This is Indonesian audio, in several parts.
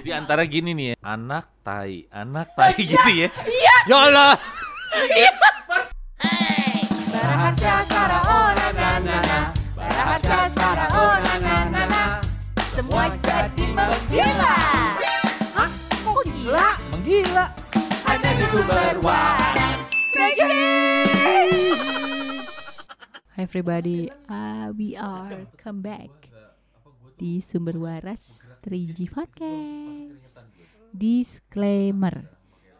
Jadi antara gini nih ya, anak tai, anak tai gitu ya. Ya Allah. Baraharsa Sara oh na na na na Sara oh na na na na Semua jadi menggila Hah? Kok gila? Menggila. Hanya di sumber waras Hi everybody, uh, we are come back di Sumber Waras 3G Podcast. Disclaimer,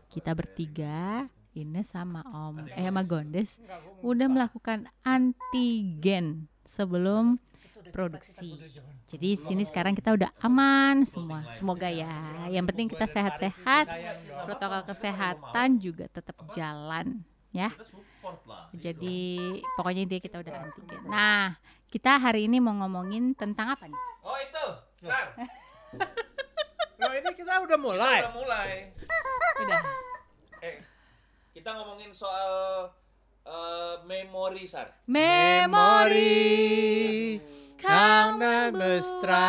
kita bertiga, Ines sama Om, eh sama Gondes, udah melakukan antigen sebelum produksi. Jadi sini sekarang kita udah aman semua, semoga ya. Yang penting kita sehat-sehat, protokol kesehatan juga tetap jalan, ya. Jadi pokoknya intinya kita udah antigen. Nah, kita hari ini mau ngomongin tentang apa nih? Oh Sar. Loh ini kita udah mulai. Udah mulai. Udah. Eh, kita ngomongin soal eh, memori, Sar. Memori karena mesra.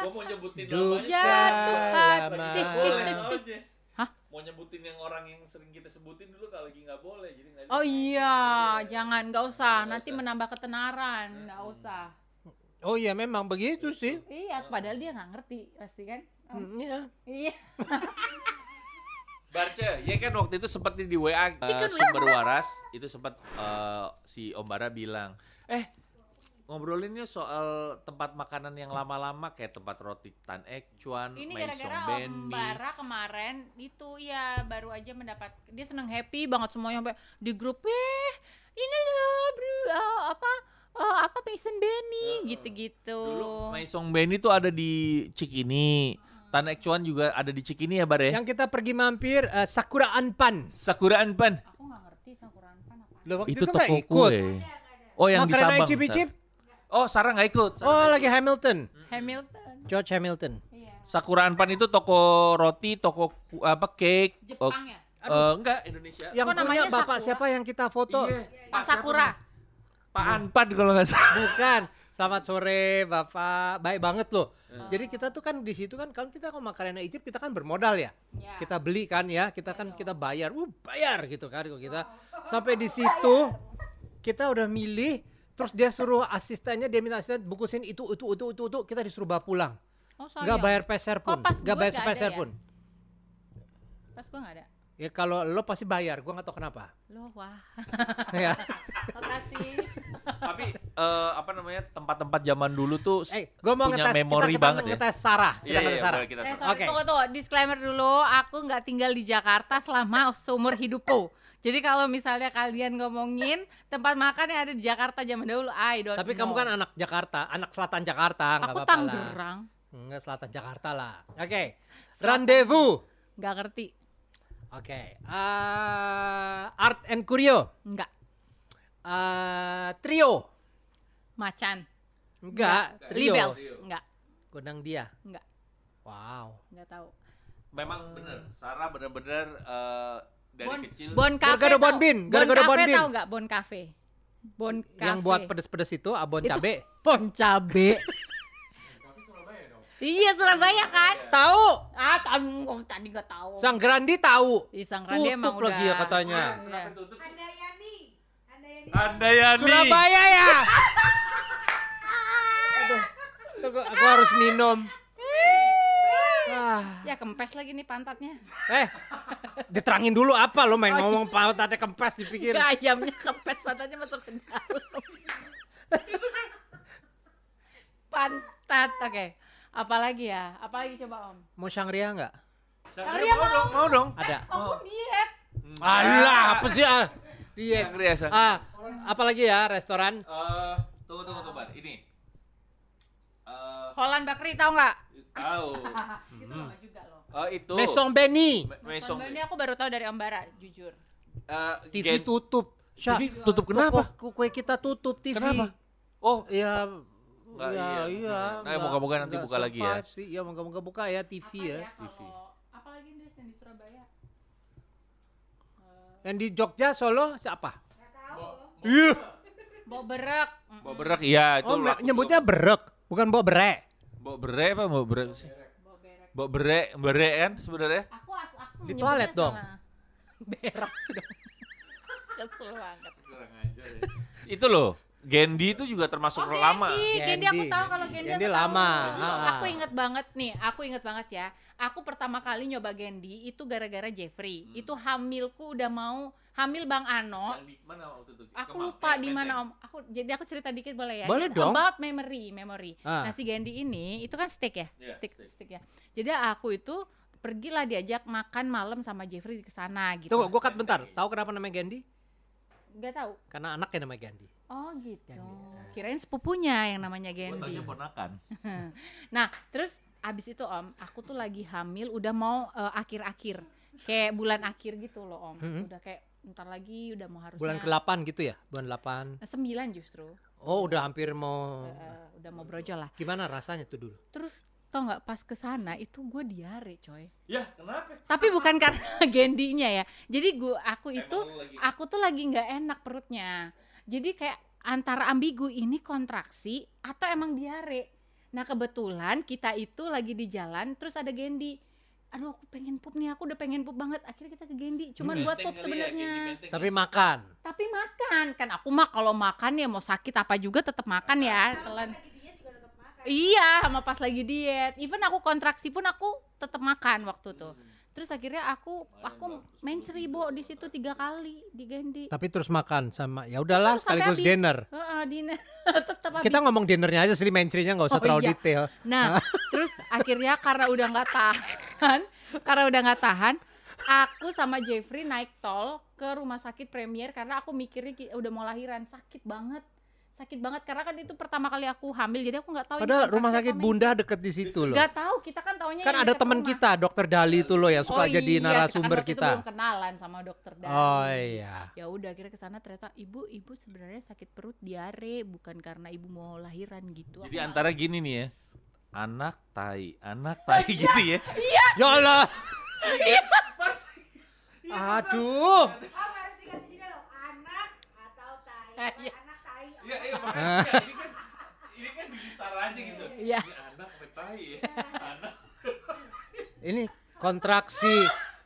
Gua mau nyebutin namanya. Jatuh hati. lama. Boleh aja. Hah? Mau nyebutin yang orang yang sering kita sebutin dulu kalau lagi nggak boleh, jadi nggak. Oh iya, jangan, nggak usah. Nanti menambah ketenaran, nggak usah. Oh iya memang begitu sih. Iya, padahal dia nggak ngerti pasti kan. Oh, Hmm, Iya. Iya. Barce, ya kan waktu itu sempat di WA uh, Chicken sumber waras itu sempat uh, si Om Bara bilang, eh ngobrolin yuk soal tempat makanan yang lama-lama kayak tempat roti Tan Ek Chuan, Ini gara-gara Om. Bara kemarin itu ya baru aja mendapat dia seneng happy banget semuanya sampai di grup eh ini loh bro eh, apa eh, apa Mason Benny gitu-gitu. Dulu Maisong Benny tuh ada di Cikini. Tan Ek Chuan juga ada di Cikini ya Bar ya? Yang kita pergi mampir eh, Sakura Anpan. Sakura Anpan. Aku nggak ngerti Sakuran Pan apa. Lo waktu Itu itu nggak toko ikut. kue. Oh yang di Makarena Sabang. icip-icip. Sar. Oh Sarah nggak ikut. Sarah Oh nggak lagi Hamilton. Hamilton. George Hamilton. Iya. Sakura Anpan itu toko roti, toko ku- apa cake. oh, Jepang ya. eh, enggak Indonesia. Yang Kok punya namanya bapak Sakura? siapa yang kita foto? Iya. Pak Sakura. Pak Anpan kalau nggak salah. Bukan. Selamat sore Bapak. Baik banget loh. Jadi kita tuh kan di situ kan kalau kita kalau makanan Egypt kita kan bermodal ya. Ya. Kita beli kan ya, kita kan kita bayar. Uh, bayar gitu kan kalau kita. Sampai di situ kita udah milih terus dia suruh asistennya dia minta asisten bungkusin itu itu itu itu itu kita disuruh bawa pulang. Oh, Nggak sayang. bayar peser Kok pun, nggak bayar ada ya? pun. Pas gua nggak ada. Ya kalau lo pasti bayar, gua nggak tahu kenapa. Loh, wah. ya. Makasih. Tapi eh, apa namanya tempat-tempat zaman dulu tuh Eh, gua mau punya ngetes memori kita, banget ya. ngetes Sarah, kita Iya, iya, ngetes Sarah. boleh kita Eh, sorry, Oke. tunggu, tunggu. Disclaimer dulu, aku nggak tinggal di Jakarta selama seumur hidupku. Jadi kalau misalnya kalian ngomongin tempat makan yang ada di Jakarta zaman dahulu, I don't Tapi know. kamu kan anak Jakarta, anak selatan Jakarta, Aku apa-apa lah. Tangerang, Enggak selatan Jakarta lah. Oke. Rendezvous. nggak ngerti. Oke. Eh, Art and Curio. Nggak. Eh, trio. Macan. Enggak, trio. Libels. Nggak. Gondang dia. Nggak. Wow. Nggak tahu. Memang bener, Sarah bener-bener eh, dari Bon, kecil. Bon Cafe. Gara-gara Bon? Bin, gara-gara Bon Cafe Bin. tahu nggak Bon Cafe? Bon Cafe. Yang buat pedes-pedes itu abon Itu- cabe. Bon Cabe. iya Surabaya kan? Tahu. Ah, tahu kok tadi nggak tahu. Sang Grandi tahu. Ih, Sang Randi emang Tutup lagi ya udah- katanya. Iya. Handayani Handayani Andayani. Surabaya ya. Aduh. Tunggu, aku harus minum. Ah. Ya kempes lagi nih pantatnya. Eh, diterangin dulu apa lo main ngomong pantatnya kempes dipikir. Enggak ayamnya kempes pantatnya masuk ke dalam. Pantat, oke. Apalagi ya? Apalagi coba Om? Mau Shangria nggak? Sangria mau dong, mau dong. Ada. Aku diet. Alah, apa sih? Ah, diet. Sangria, Sang. Ah, apalagi ya restoran? Eh, tunggu tunggu tunggu. Ini. Eh, Holland Bakery tahu nggak? tahu. Itu lama juga loh. Oh, itu. Mesong Benny. Me- Mesong. Ini aku baru tahu dari Om Bara, jujur. Eh, TV Gen- tutup. Syah, TV tutup kenapa? kue kita tutup TV. Kenapa? Oh, Ya, Nggak, ya, iya. iya. Nah, nggak- moga-moga nanti buka lagi ya. Iya, Sih. Ya, moga-moga buka ya TV ya. kalau- Apalagi nih yang di Surabaya? Yang di Jogja, Solo siapa? iya. Bau berak. Mm. Bawa berak, iya itu. Oh, nyebutnya berek, bukan bawa berek. bawa berak apa bawa berak sih? Bau berak. Mbak bere, bere kan sebenarnya. Aku aku Di nyebutnya toilet dong. Berak dong. Kesel banget. Itu loh, Gendi itu juga termasuk Oh, lama. Gendi, Gendi aku Gendi. tahu kalau Gendi, Gendi aku tahu. lama, ah. Aku inget banget nih, aku inget banget ya. Aku pertama kali nyoba Gendi itu gara-gara Jeffrey. Hmm. Itu hamilku udah mau hamil Bang Ano. Di mana waktu itu? Aku Kemang- lupa eh, di mana Om. Aku jadi aku cerita dikit boleh ya? Boleh dong. About memory, memory. Ah. Nah, si Gendi ini itu kan steak ya? Iya, steak, steak. steak ya. Jadi aku itu pergilah diajak makan malam sama Jeffrey ke sana gitu. Tunggu, gue cut bentar. Tahu kenapa namanya Gandhi? Gak tahu. Karena anaknya namanya Gandhi. Oh gitu. Gendi. Kirain sepupunya yang namanya Gendi. ponakan. Nah, terus abis itu Om, aku tuh lagi hamil, udah mau eh, akhir-akhir, kayak bulan akhir gitu loh Om. Mhm. Udah kayak ntar lagi udah mau harusnya. Bulan ke-8 gitu ya? Bulan 8. Nah, Sembilan justru. Oh, udah hampir mau Eh, eh, udah mau brojol lah. Gimana rasanya tuh dulu? Terus tau nggak pas ke sana itu gue diare coy. Ya, kenapa? Tapi bukan karena gendinya ya. Jadi gua aku itu aku tuh lagi nggak enak perutnya. Jadi kayak antara ambigu ini kontraksi atau emang diare. Nah kebetulan kita itu lagi di jalan terus ada Gendi. Aduh aku pengen pup nih, aku udah pengen pup banget. Akhirnya kita ke Gendi, cuman buat Menteng pup ya, sebenarnya. Tapi makan. Tapi makan kan aku mah kalau makan ya mau sakit apa juga tetap makan ya. Telan. Iya, sama pas lagi diet. Even aku kontraksi pun aku tetap makan waktu tuh. Terus akhirnya aku aku main seribu di situ tiga kali di Gendi. Tapi terus makan sama ya udahlah sekaligus habis. dinner. Heeh, dinner. tetap habis. Kita ngomong dinernya aja sih mainstreamnya nggak usah Oh, terlalu iya. detail. Nah, terus akhirnya karena udah nggak tahan, karena udah nggak tahan, aku sama Jeffrey naik tol ke rumah sakit Premier karena aku mikirnya ki- udah mau lahiran, sakit banget, sakit banget karena kan itu pertama kali aku hamil, jadi aku nggak tahu. ini Padahal rumah apa sakit. Bunda deket di situ loh. Nggak tahu, kita kan taunya Kan ada teman kita, Dokter Dali tuh loh yang suka Oh jadi iya, narasumber kita. kan waktu itu kita. belum kenalan sama dokter Dali. Oh iya. Ya udah akhirnya ke sana ternyata ibu ibu sebenarnya sakit perut diare bukan karena ibu mau lahiran gitu. Jadi Aku antara gini nih ya. Anak tai, anak tai gitu ya. Ya Allah. Pas. Aduh. Oh harus dikasih jeda loh. Anak atau tai. Iya. Anak tai. Iya, iya makanya ini kan ini kan bisa aja gitu. Iya. Ini anak apa tai ya? Anak. Ini kontraksi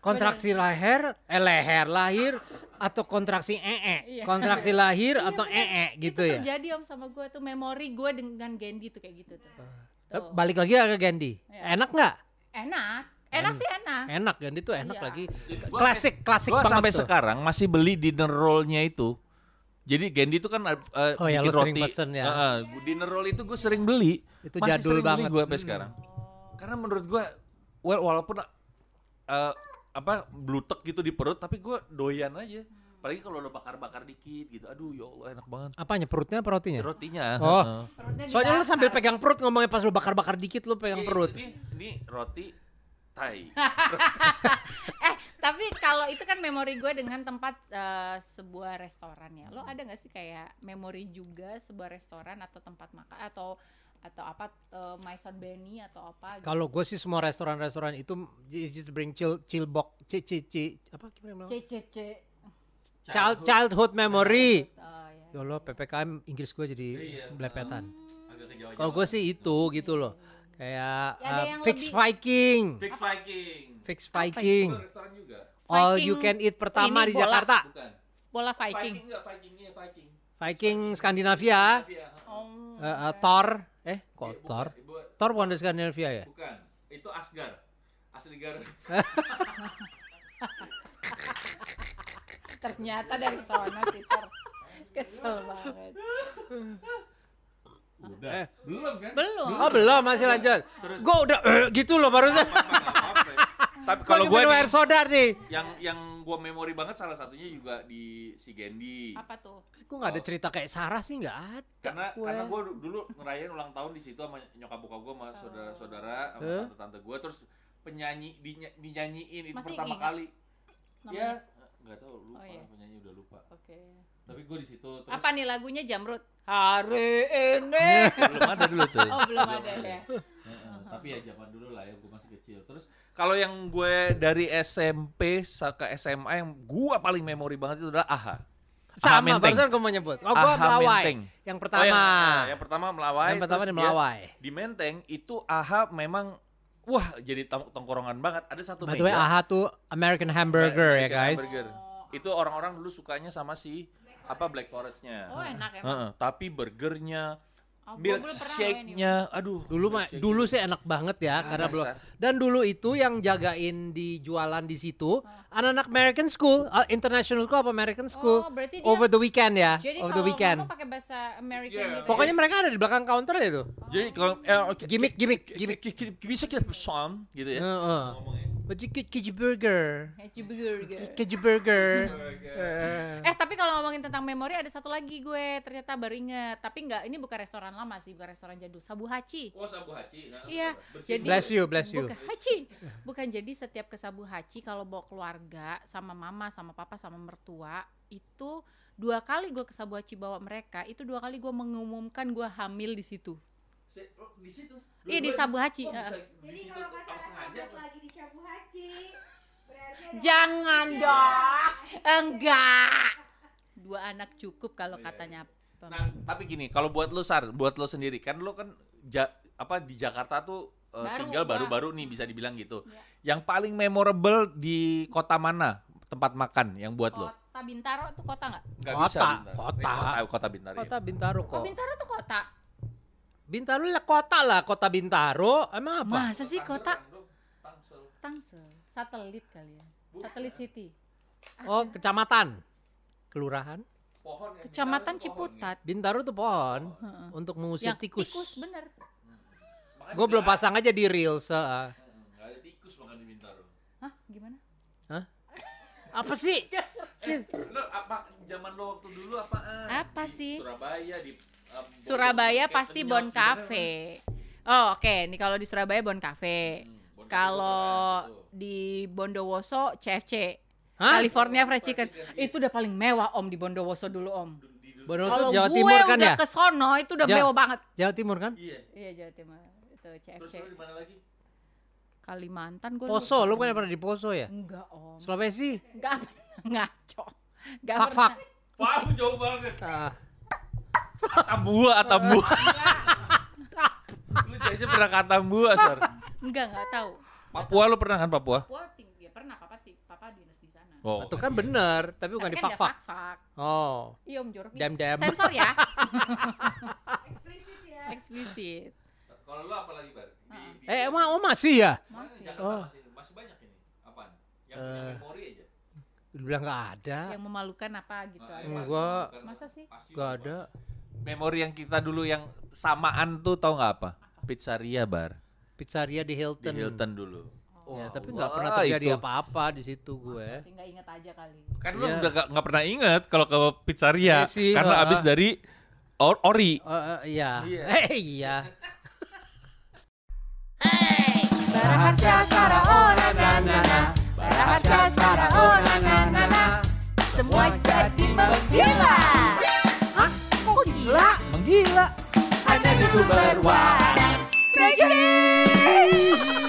kontraksi lahir, eh leher lahir atau kontraksi ee, Iya. kontraksi lahir atau ee gitu itu ya. terjadi om sama gue tuh memori gue dengan Gendi tuh kayak gitu tuh. Eh, Tuh. Balik lagi ya ke Gandhi. Iya. Enak nggak? Enak, enak sih enak. Enak Gandhi tuh enak Iya. lagi. Klasik, klasik Gua banget sampai tuh. sekarang masih beli dinner roll-nya itu. Jadi Gendi itu kan uh, Oh ya, bikin sering roti. pesen ya. Heeh, dinner roll itu gue sering beli. Itu Masih jadul sering beli banget. gue sampai Hmm. sekarang. Karena menurut gue, well, walaupun uh, apa blutek gitu di perut, tapi gue doyan aja. Apalagi kalau udah bakar-bakar dikit gitu. Aduh, ya Allah enak banget. Apanya perutnya apa rotinya? Rotinya. Oh. heeh. Perutnya Soalnya lu dibakar. sambil pegang perut ngomongnya pas lu bakar-bakar dikit lu pegang Ini- perut. Ini, ini roti Thai. eh tapi kalau itu kan memori gue dengan tempat eh, sebuah restoran ya. Lo ada nggak sih kayak memori juga sebuah restoran atau tempat makan atau atau apa uh, Maison Benny atau apa? gitu? Kalau gue sih semua restoran-restoran itu just bring chill chill box ci ci ci apa gimana? C C C. Child childhood memory. Oh, ya. Ya Allah PPKM Inggris gue jadi Iya. belepetan. Kejauh Kalau gue sih itu gitu loh. Kayak Ya, uh, Fix lebih- Viking. Fix Viking. Fix Viking. Juga. All Viking you can eat pertama ini di bola. Jakarta. Bukan. Bola Viking. enggak, Vikingnya Viking. Viking Skandinavia. Iya, Oh. Eh, eh, Thor. Eh, kok Iya, Thor? bukan, bu- Thor bukan dari Skandinavia ya? Bukan. Itu Asgar. Asli Garut. Ternyata dari sana Peter. Kesel banget. Udah. Eh. Belum kan? Belum. Oh belum masih lanjut. Gue udah eh, gitu loh barusan. Tapi Kalau gue air soda nih. yang yang gue memori banget salah satunya juga di si Gendi. Apa tuh? Gue nggak ada cerita kayak Sarah sih nggak ada. Karena gue. karena gue dulu ngerayain ulang tahun di situ sama nyokap bokap gue sama saudara-saudara sama Eh? tante-tante gue terus penyanyi dinya, dinyanyiin itu Masih pertama ingat kali. Namanya? Ya nggak tahu lupa Oh, iya. penyanyi udah lupa. Oke. Tapi gue di situ terus Apa nih lagunya Jamrut? Hari ini. belum ada dulu tuh. Oh belum ada ya. Heeh, tapi ya zaman dulu lah ya gue masih kecil terus kalau yang gue dari SMP ke SMA yang gue paling memori banget itu adalah AHA Sama Menteng. barusan gue mau nyebut. Oh gue Aha melawai. Menteng. Yang Oh, pertama. yang, ah, yang pertama melawai yang pertama terus di dia melawai. di Menteng itu AHA memang wah jadi tong- tongkrongan banget. Ada satu By the way, meja. AHA tuh American Hamburger ya American guys. Hamburger. Itu orang-orang dulu sukanya sama si apa Black Forest-nya. Oh enak ya. Heeh, tapi burgernya, Oh, milkshake-nya, aduh. Dulu mah dulu sih enak banget ya karena belum. Dan dulu itu yang jagain di jualan di situ anak-anak American School, uh, International School apa American School Oh, berarti dia over the weekend ya, Jadi over the weekend. pakai bahasa American Yeah. gitu. ya? Pokoknya mereka ada di belakang counter ya tuh. Jadi kalau eh, oke, Gimmick, gimmick, gimmick. bisa kita pesan gitu ya. Heeh. Ngomongnya. Baju ke- keju burger. Happy burger. Keju burger. Eh tapi kalau ngomongin tentang memori ada satu lagi gue ternyata baru inget tapi nggak ini bukan restoran lama sih bukan restoran jadul Sabu Hachi Oh, Sabu Haci. Nah, Iya, bersih. jadi- Bless you, bless you. bukan Hachi bukan jadi setiap ke Sabu Hachi kalau bawa keluarga sama mama sama papa sama mertua itu dua kali gue ke Sabu Hachi bawa mereka itu dua kali gue mengumumkan gue hamil di situ oh, di situ. iya di. Sabu Hachi bisa di Jadi kalau lagi di berarti ada jangan dong enggak dua anak cukup kalau Oh, iya, katanya Nah, tapi gini, kalau buat lu Sar, buat lu sendiri kan lu kan ja- apa di Jakarta tuh eh, Baru, tinggal baru-baru nih bisa dibilang gitu. Ya. Yang paling memorable di kota mana tempat makan yang buat lo? kota Bintaro tuh kota nggak Kota, Bintaro. kota. Eh, kota, kota Bintaro. Kota ya. Bintaro oh kok. Bintaro tuh kota Bintaro lah kota lah, kota Bintaro. Emang apa? masa sih kota Tangsel. Tangsel satelit kali ya satelit city Oh, kecamatan. Kelurahan. Pohon ya, kecamatan pohon Ciputat Bintaro tuh pohon untuk mengusir yang tikus. bener ya. Makanya Gue belum pasang aja di reels. ah. Nggak ada tikus makan di Bintaro. hah gimana Apa sih? Lo apa zaman lo waktu dulu apaan? Apa Di sih? Surabaya di um, Surabaya Bon- pasti Bon Cafe oh oke nih kalau di Surabaya Bon Cafe Hmm, Bon kalau di Bondowoso CFC Hah? California Fried Chicken Fried Chicken, itu udah paling mewah om di Bondowoso dulu om Bondowoso kalau Jawa gue Timur kan udah ya? ke sono itu udah Ja- mewah banget Jawa Timur kan? Iya. iya Jawa Timur itu Terus CFC lu di mana lagi? Kalimantan gue Poso, lu kan pernah di Poso ya? enggak om Sulawesi. enggak pernah ngaco enggak Fak fak. pernah Wah, jauh banget. Ah, Atambua, Atambua. lu aja pernah ke Atambua, Sar. enggak enggak tahu Papua lu pernah kan Papua? Papua ya pernah papa papa dinas Oh, itu kan bener, tapi bukan Tapi di kan fak. fak-fak. Oh, Iya Om Jorok. Dem dem. Sensor ya. eksplisit ya. Eksplisit. Kalau lu apa lagi, Bar? Di, di eh emang oh masih ya? Masih. Oh. masih, masih banyak ini. Apaan? Yang punya Eh. memori aja. Dibilang nggak ada. Yang memalukan apa gitu. Ah, ada. yang Enggak. Masa sih? apa. ada. Memori yang kita dulu yang samaan tuh tau nggak apa? Pizzeria bar Pizzeria di di Hilton. Hilton dulu. Ya, Wah, tapi nggak pernah wah, terjadi apa-apa di situ gue. Masih nggak inget aja kali. Kan lu Iya. udah gak, nggak pernah inget kalau ke pizzeria Iya sih, karena heeh. abis dari or- ori. Oh, eh, iya. Iya. Eh, iya. Baraharsa Sara oh na na na na. Baraharsa Sara oh na na na na. Semua jadi menggila. Hah? Kok gila? Menggila. Hanya di sumber waras. Reggae.